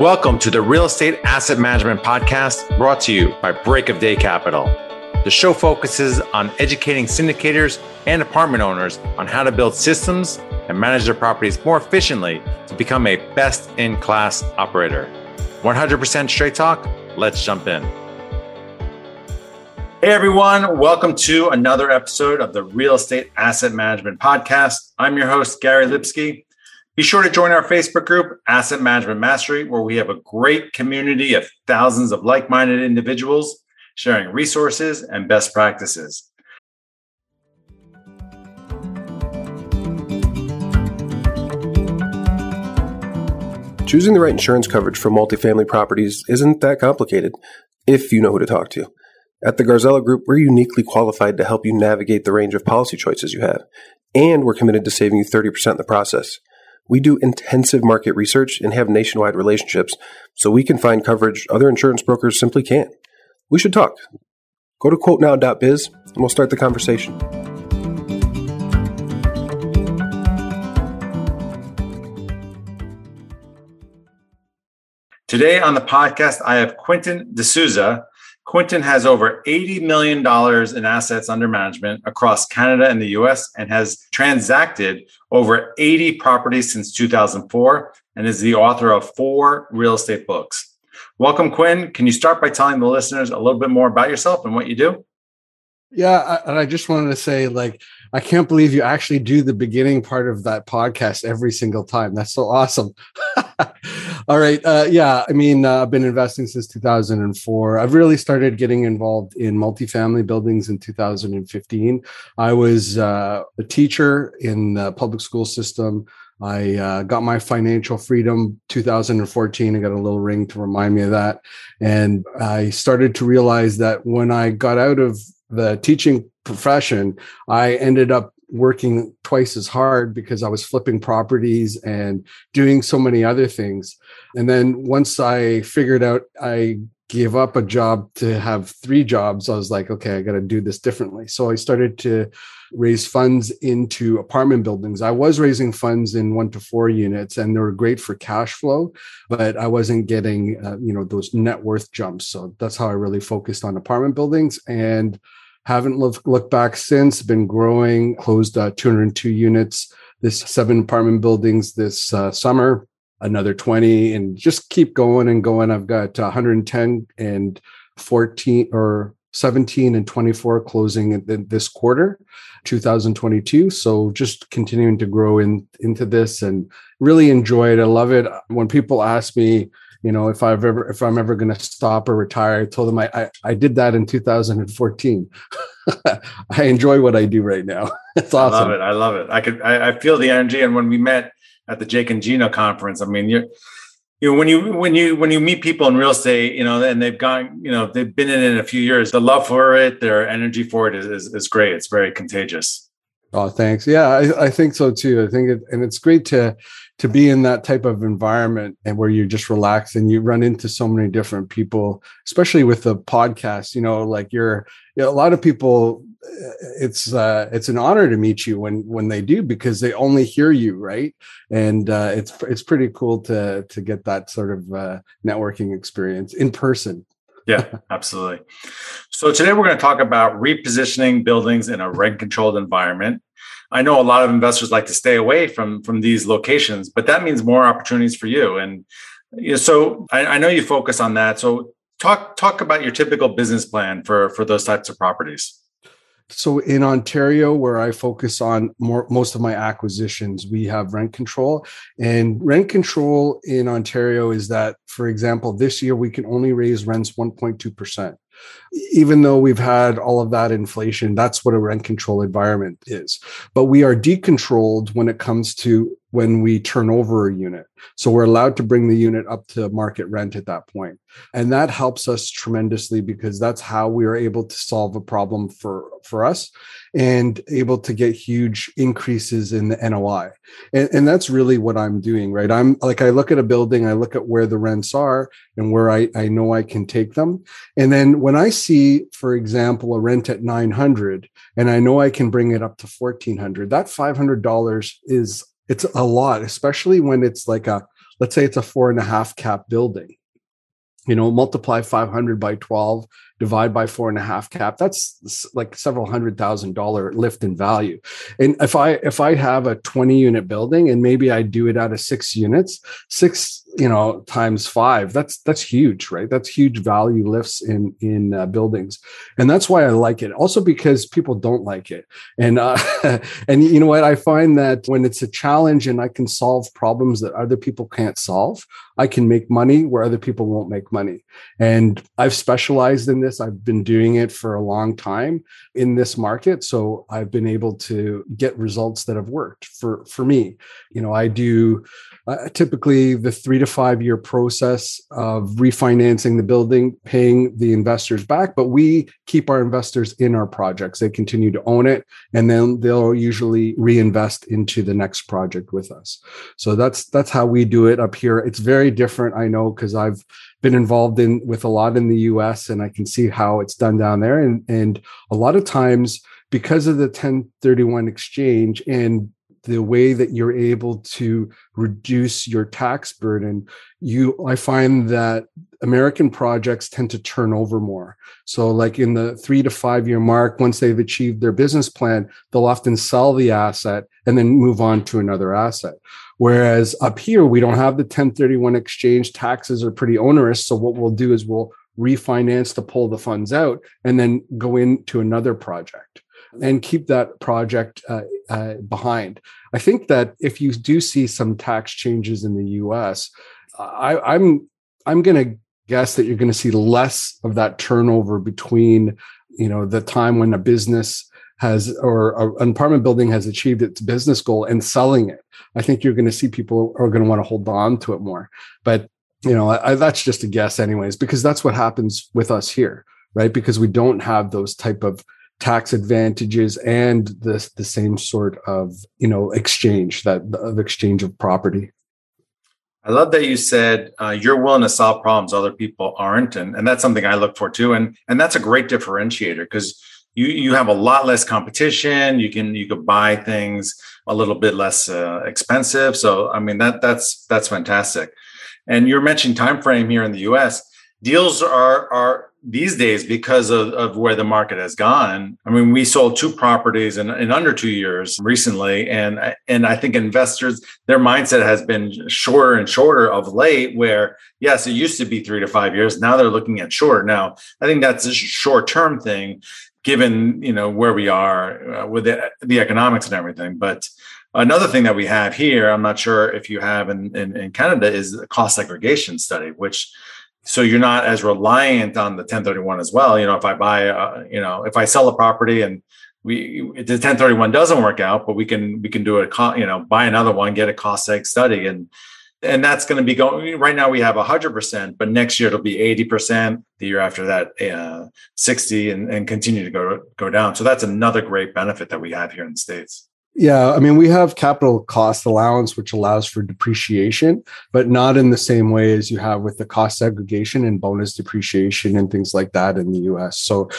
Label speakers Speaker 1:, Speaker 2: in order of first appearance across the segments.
Speaker 1: Welcome to the Real Estate Asset Management Podcast brought to you by Break of Day Capital. The show focuses on educating syndicators and apartment owners on how to build systems and manage their properties more efficiently to become a best in class operator. 100% straight talk. Let's jump in. Hey everyone, welcome to another episode of the Real Estate Asset Management Podcast. I'm your host, Gary Lipsky. Be sure to join our Facebook group, Asset Management Mastery, where we have a great community of thousands of like minded individuals sharing resources and best practices.
Speaker 2: Choosing the right insurance coverage for multifamily properties isn't that complicated if you know who to talk to. At the Garzella Group, we're uniquely qualified to help you navigate the range of policy choices you have, and we're committed to saving you 30% in the process. We do intensive market research and have nationwide relationships, so we can find coverage other insurance brokers simply can't. We should talk. Go to quotenow.biz and we'll start the conversation.
Speaker 1: Today on the podcast, I have Quentin D'Souza, Quentin has over $80 million in assets under management across Canada and the US and has transacted over 80 properties since 2004 and is the author of four real estate books. Welcome, Quinn. Can you start by telling the listeners a little bit more about yourself and what you do?
Speaker 3: Yeah, and I just wanted to say, like, I can't believe you actually do the beginning part of that podcast every single time. That's so awesome. All right. Uh, yeah. I mean, uh, I've been investing since 2004. I've really started getting involved in multifamily buildings in 2015. I was uh, a teacher in the public school system. I uh, got my financial freedom 2014. I got a little ring to remind me of that. And I started to realize that when I got out of the teaching profession, I ended up working twice as hard because I was flipping properties and doing so many other things. And then once I figured out I gave up a job to have three jobs, I was like, okay, I got to do this differently. So I started to raise funds into apartment buildings. I was raising funds in one to four units and they were great for cash flow, but I wasn't getting, uh, you know, those net worth jumps. So that's how I really focused on apartment buildings and haven't looked, back since, been growing, closed uh, 202 units, this seven apartment buildings this uh, summer, another 20, and just keep going and going. I've got 110 and 14 or 17 and 24 closing in this quarter 2022 so just continuing to grow in into this and really enjoy it. I love it. When people ask me you know if i've ever if i'm ever going to stop or retire i told them I, I, I did that in 2014 i enjoy what i do right now. It's awesome
Speaker 1: i love it. I love it. I could I, I, feel the energy. And when we met at the jake and gino conference i mean you're you know when you when you when you meet people in real estate you know and they've gone you know they've been in it a few years the love for it their energy for it is is, is great. It's very contagious
Speaker 3: Oh, thanks. Yeah, I, I think so too. I think it, and it's great to to be in that type of environment and where you're just relaxed and you run into so many different people, especially with the podcast. You know, like you're you know, a lot of people. Uh, it's uh, it's an honor to meet you when when they do because they only hear you, right? And uh, it's it's pretty cool to to get that sort of uh, networking experience in person.
Speaker 1: Yeah, absolutely. So today we're going to talk about repositioning buildings in a rent controlled environment. I know a lot of investors like to stay away from from these locations, but that means more opportunities for you. And so I, I know you focus on that. So talk talk about your typical business plan for for those types of properties.
Speaker 3: So in Ontario, where I focus on more, most of my acquisitions, we have rent control. And rent control in Ontario is that, for example, this year we can only raise rents 1.2% even though we've had all of that inflation, that's what a rent control environment is. But we are decontrolled when it comes to when we turn over a unit. So we're allowed to bring the unit up to market rent at that point. And that helps us tremendously because that's how we are able to solve a problem for, for us and able to get huge increases in the NOI. And, and that's really what I'm doing, right? I'm like, I look at a building, I look at where the rents are and where I, I know I can take them. And then when I see, for example, a rent at 900 and I know I can bring it up to 1400, that $500 is it's a lot, especially when it's like a let's say it's a four and a half cap building. You know multiply 500 by 12 divide by four and a half cap that's like several hundred thousand dollar lift in value. And if i if i have a 20 unit building and maybe i do it out of six units six you know times five that's that's huge right? That's huge value lifts in in uh, buildings. And that's why i like it. Also because people don't like it. And uh, and you know what? I find that when it's a challenge and i can solve problems that other people can't solve i can make money where other people won't make money. And i've specialized in this i've been doing it for a long time in this market so i've been able to get results that have worked for for me. You know i do uh, typically the three to five year process of refinancing the building, paying the investors back, but we keep our investors in our projects. They continue to own it, and then they'll usually reinvest into the next project with us. So that's that's how we do it up here. It's very different, I know, because I've been involved in with a lot in the US and I can see how it's done down there. And and a lot of times because of the 1031 exchange and the way that you're able to reduce your tax burden you i find that american projects tend to turn over more. So like in the 3 to 5 year mark once they've achieved their business plan they'll often sell the asset and then move on to another asset. Whereas up here we don't have the 1031 exchange taxes are pretty onerous. So what we'll do is we'll refinance to pull the funds out and then go into another project and keep that project uh, uh, behind. I think that if you do see some tax changes in the U.S., I, I'm I'm going to guess that you're going to see less of that turnover between you know the time when a business has or an apartment building has achieved its business goal and selling it. I think you're going to see people are going to want to hold on to it more. But you know I, that's just a guess, anyways, because that's what happens with us here, right? Because we don't have those type of tax advantages and the, the same sort of you know exchange that of exchange of property.
Speaker 1: I love that you said uh, you're willing to solve problems other people aren't and, and that's something i look for too and and that's a great differentiator because you you have a lot less competition you can you could buy things a little bit less uh, expensive so i mean that that's that's fantastic. And you're mentioning time frame here in the us deals are are these days because of, of where the market has gone. I mean, we sold two properties in, in under two years recently, and and I think investors their mindset has been shorter and shorter of late. Where yes, it used to be three to five years, now they're looking at short. Now I think that's a short term thing, given you know where we are uh, with the, the economics and everything, but. Another thing that we have here, I'm not sure if you have in, in, in Canada, is cost segregation study, which so you're not as reliant on the 1031 as well. You know if i buy uh, you know if i sell a property and we the 1031 doesn't work out but we can we can do a you know buy another one get a cost seg study and and that's going to be going right now we have 100% but next year it'll be 80% the year after that uh, 60 and, and continue to go go down. So that's another great benefit that we have here in the states
Speaker 3: yeah, I mean, we have capital cost allowance, which allows for depreciation, but not in the same way as you have with the cost segregation and bonus depreciation and things like that in the US. So,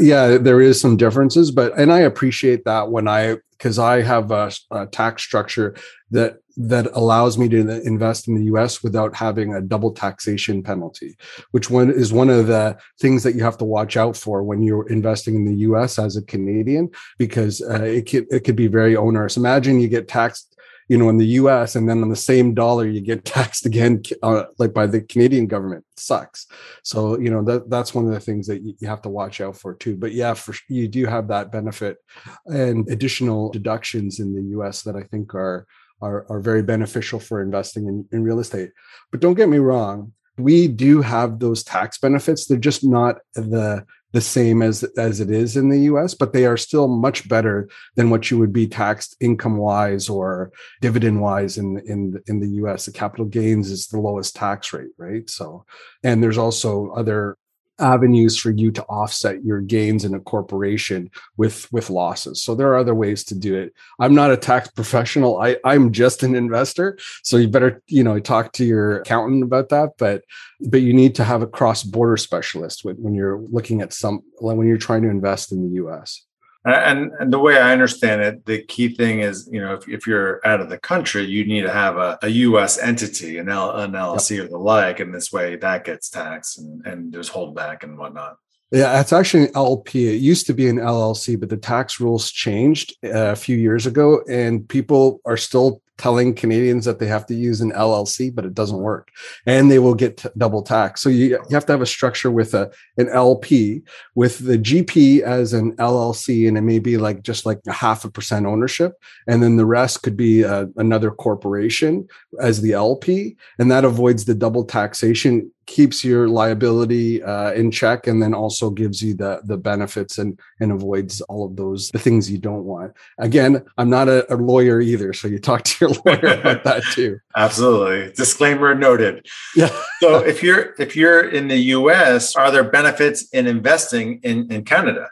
Speaker 3: yeah, there is some differences, but and I appreciate that when I because I have a, a, tax structure that that allows me to invest in the US without having a double taxation penalty, which one is one of the things that you have to watch out for when you're investing in the US as a Canadian, because uh, it could it could be very onerous. Imagine you get taxed you know in the us and then on the same dollar you get taxed again uh, like by the canadian government. It sucks. So you know that that's one of the things that you, have to watch out for too. But yeah for you do have that benefit and additional deductions in the us that i think are are, are very beneficial for investing in, in real estate. But don't get me wrong, we do have those tax benefits. They're just not the the same as as it is in the US, but they are still much better than what you would be taxed income wise or dividend wise in in in the US. The capital gains is the lowest tax rate, right? So, and there's also other avenues for you to offset your gains in a corporation with with losses. So there are other ways to do it. I'm not a tax professional. I i'm just an investor. So you better you know talk to your accountant about that. But but you need to have a cross border specialist when, when you're looking at some when you're trying to invest in the us
Speaker 1: And, and the way I understand it, the key thing is, you know, if, if you're out of the country, you need to have a, a U.S. entity, an, L, an LLC yep. or the like, and this way that gets taxed and, and there's holdback and whatnot.
Speaker 3: Yeah, it's actually an LP. It used to be an LLC, but the tax rules changed uh, a few years ago, and people are still telling Canadians that they have to use an LLC, but it doesn't work, and they will get double tax. So you, you have to have a structure with a an LP with the GP as an LLC, and it may be like just like a half a percent ownership, and then the rest could be uh, another corporation as the LP, and that avoids the double taxation keeps your liability uh, in check and then also gives you the the benefits and and avoids all of those the things you don't want. Again i'm not a, a lawyer either so you talk to your lawyer about that too.
Speaker 1: Absolutely. Disclaimer noted. Yeah. So if you're if you're in the us are there benefits in investing in in canada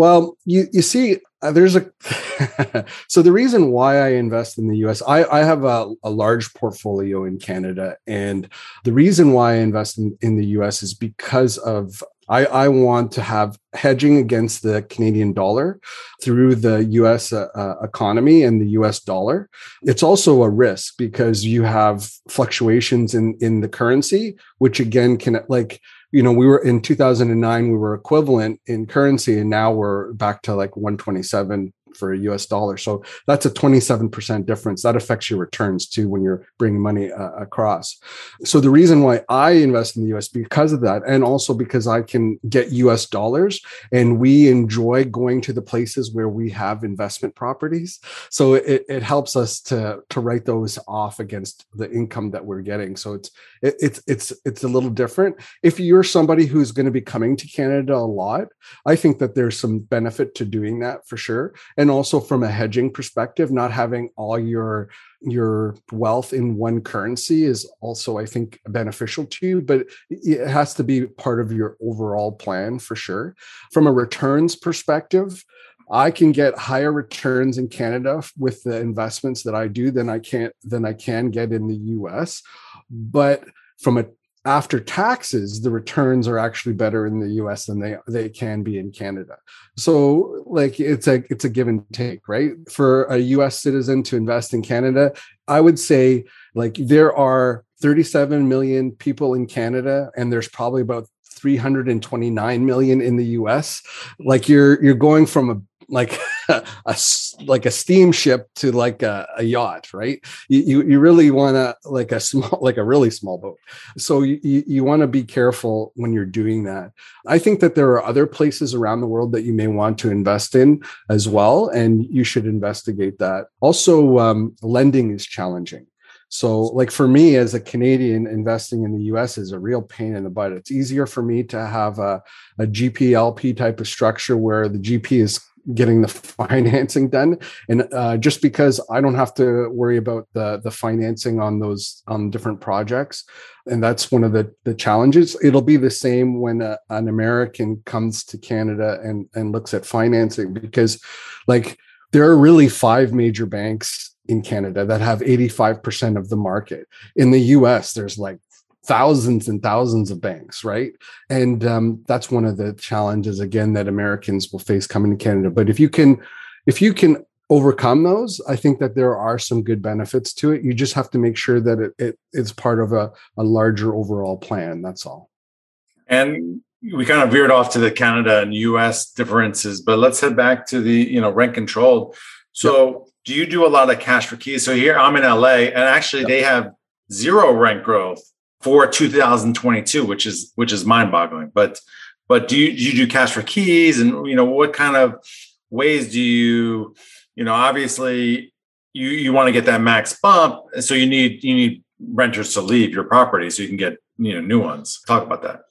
Speaker 3: well, you you see, uh, there's a so the reason why I invest in the US, I, I have a, a large portfolio in Canada, and the reason why I invest in, in the US is because of I, I want to have hedging against the Canadian dollar through the US uh, uh, economy and the US dollar. It's also a risk because you have fluctuations in in the currency, which again can like you know, we were in 2009, we were equivalent in currency, and now we're back to like 127 for a US dollar. So that's a 27% difference. That affects your returns too when you're bringing money uh, across. So the reason why I invest in the US because of that and also because I can get US dollars and we enjoy going to the places where we have investment properties. So it, it helps us to to write those off against the income that we're getting. So it's it, it's it's it's a little different. If you're somebody who's going to be coming to Canada a lot, I think that there's some benefit to doing that for sure and also from a hedging perspective not having all your your wealth in one currency is also i think beneficial to you but it has to be part of your overall plan for sure from a returns perspective I can get higher returns in Canada with the investments that I do than I can than I can get in the US. But from a after taxes the returns are actually better in the US than they they can be in Canada. So like it's a it's a give and take, right? For a US citizen to invest in Canada, I would say like there are 37 million people in Canada and there's probably about 329 million in the US. Like you're you're going from a like a, like a steamship to like a, a yacht right? You you, really want to like a small like a really small boat. So you, you want to be careful when you're doing that. I think that there are other places around the world that you may want to invest in as well and you should investigate that. Also um, lending is challenging. So, like for me as a Canadian, investing in the US is a real pain in the butt. It's easier for me to have a, a GPLP type of structure where the GP is getting the financing done. And uh, just because i don't have to worry about the the financing on those on different projects. And that's one of the the challenges. It'll be the same when a, an american comes to canada and and looks at financing because like there are really five major banks in canada that have 85% of the market. In the us there's like thousands and thousands of banks, right? And um, that's one of the challenges again that Americans will face coming to Canada. But if you can, if you can overcome those, I think that there are some good benefits to it. You just have to make sure that it, it it's part of a, a larger overall plan. That's all.
Speaker 1: And we kind of veered off to the Canada and US differences, but let's head back to the, you know, rent controlled. So yep. do you do a lot of cash for keys? So here I'm in LA and actually yep. they have zero rent growth for 2022, which is which is mind boggling. But but do you, do you do cash for keys? And you know what kind of ways do you you know obviously you you want to get that max bump so you need you need renters to leave your property so you can get you know new ones. Talk about that.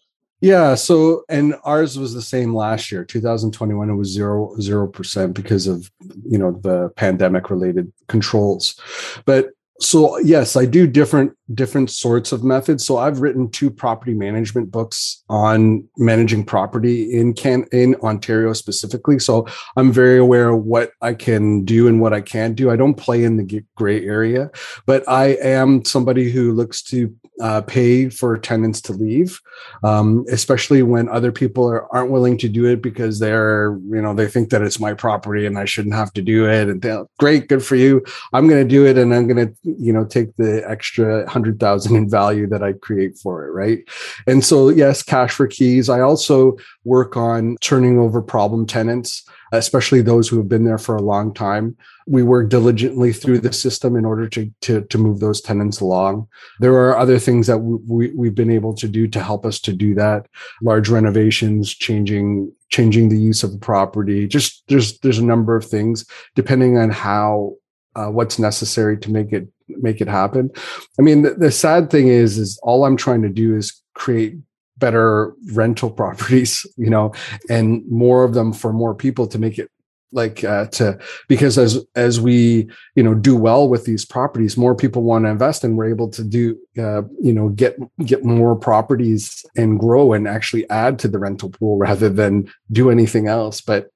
Speaker 3: Yeah so and ours was the same last year. 2021 it was zero zero percent because of you know the pandemic related controls. But so yes i do different different sorts of methods so i've written two property management books on managing property in can in ontario specifically so i'm very aware of what i can do and what i can't do i don't play in the gray area but i am somebody who looks to uh, pay for tenants to leave, um, especially when other people are, aren't willing to do it because they're, you know, they think that it's my property and I shouldn't have to do it. And great, good for you. I'm going to do it, and I'm going to, you know, take the extra hundred thousand in value that I create for it, right? And so, yes, cash for keys. I also work on turning over problem tenants especially those who have been there for a long time. We work diligently through the system in order to, to, to move those tenants along. There are other things that we, we've been able to do to help us to do that. Large renovations, changing changing the use of the property. Just there's there's a number of things depending on how uh, what's necessary to make it make it happen. I mean, the, the sad thing is, is all I'm trying to do is create better rental properties, you know, and more of them for more people to make it like uh, to because as as we you know do well with these properties more people want to invest and we're able to do uh, you know get get more properties and grow and actually add to the rental pool rather than do anything else but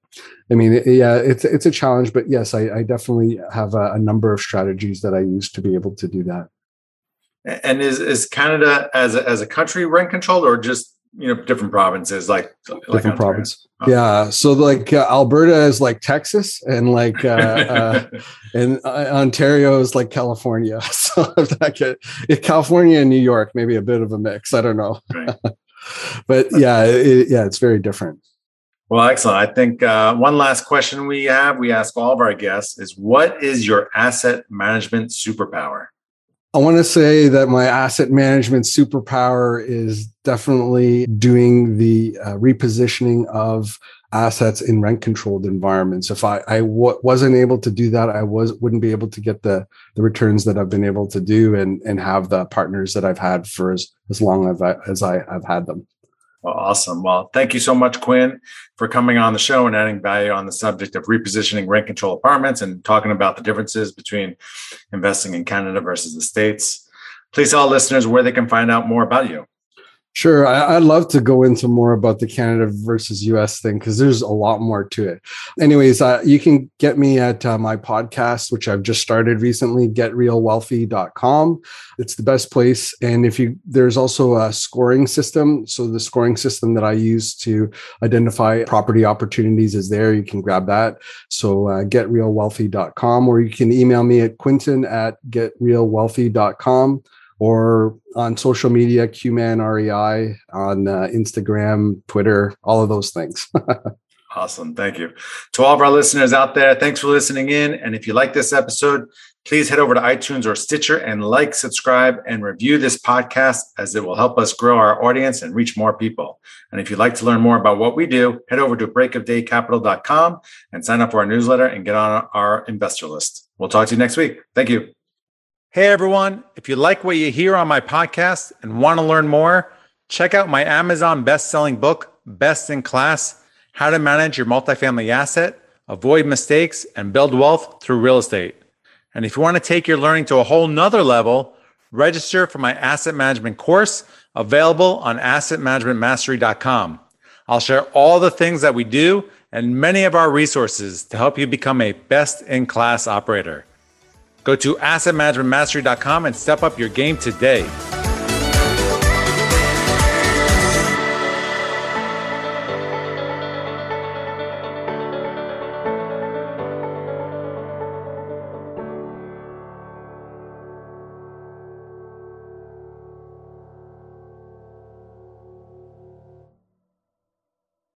Speaker 3: i mean yeah it's it's a challenge but yes i, I definitely have a, a number of strategies that i use to be able to do that
Speaker 1: and is is Canada as a, as a country rent controlled or just you know different provinces like
Speaker 3: different like province? Oh. Yeah, so like uh, Alberta is like Texas, and like uh, uh, and uh, Ontario is like California. So if California and New York, maybe a bit of a mix. I don't know, right. but yeah, it, yeah, it's very different.
Speaker 1: Well, excellent. I think uh, one last question we have, we ask all of our guests is what is your asset management superpower?
Speaker 3: I want to say that my asset management superpower is definitely doing the uh, repositioning of assets in rent controlled environments. If I, I w- wasn't able to do that, I was wouldn't be able to get the the returns that I've been able to do and and have the partners that I've had for as, as long as I, as I, I've had them.
Speaker 1: Well, awesome. Well, thank you so much, Quinn, for coming on the show and adding value on the subject of repositioning rent control apartments and talking about the differences between investing in Canada versus the States. Please tell listeners where they can find out more about you.
Speaker 3: Sure. I, would love to go into more about the Canada versus US thing because there's a lot more to it. Anyways, uh, you can get me at uh, my podcast, which I've just started recently, getrealwealthy.com. It's the best place. And if you, there's also a scoring system. So the scoring system that I use to identify property opportunities is there. You can grab that. So uh, getrealwealthy.com, or you can email me at quinton at getrealwealthy.com or on social media, QMan REI on uh, Instagram, Twitter, all of those things.
Speaker 1: awesome. Thank you. To all of our listeners out there, thanks for listening in. And if you like this episode, please head over to iTunes or Stitcher and like, subscribe, and review this podcast as it will help us grow our audience and reach more people. And if you'd like to learn more about what we do, head over to breakofdaycapital.com and sign up for our newsletter and get on our investor list. We'll talk to you next week. Thank you. Hey everyone, if you like what you hear on my podcast and want to learn more, check out my Amazon best-selling book, Best in Class: How to Manage Your Multifamily Asset, Avoid Mistakes, and Build Wealth Through Real Estate. And if you want to take your learning to a whole nother level, register for my asset management course available on assetmanagementmastery.com. I'll share all the things that we do and many of our resources to help you become a best in class operator. Go to assetmanagementmastery.com and step up your game today.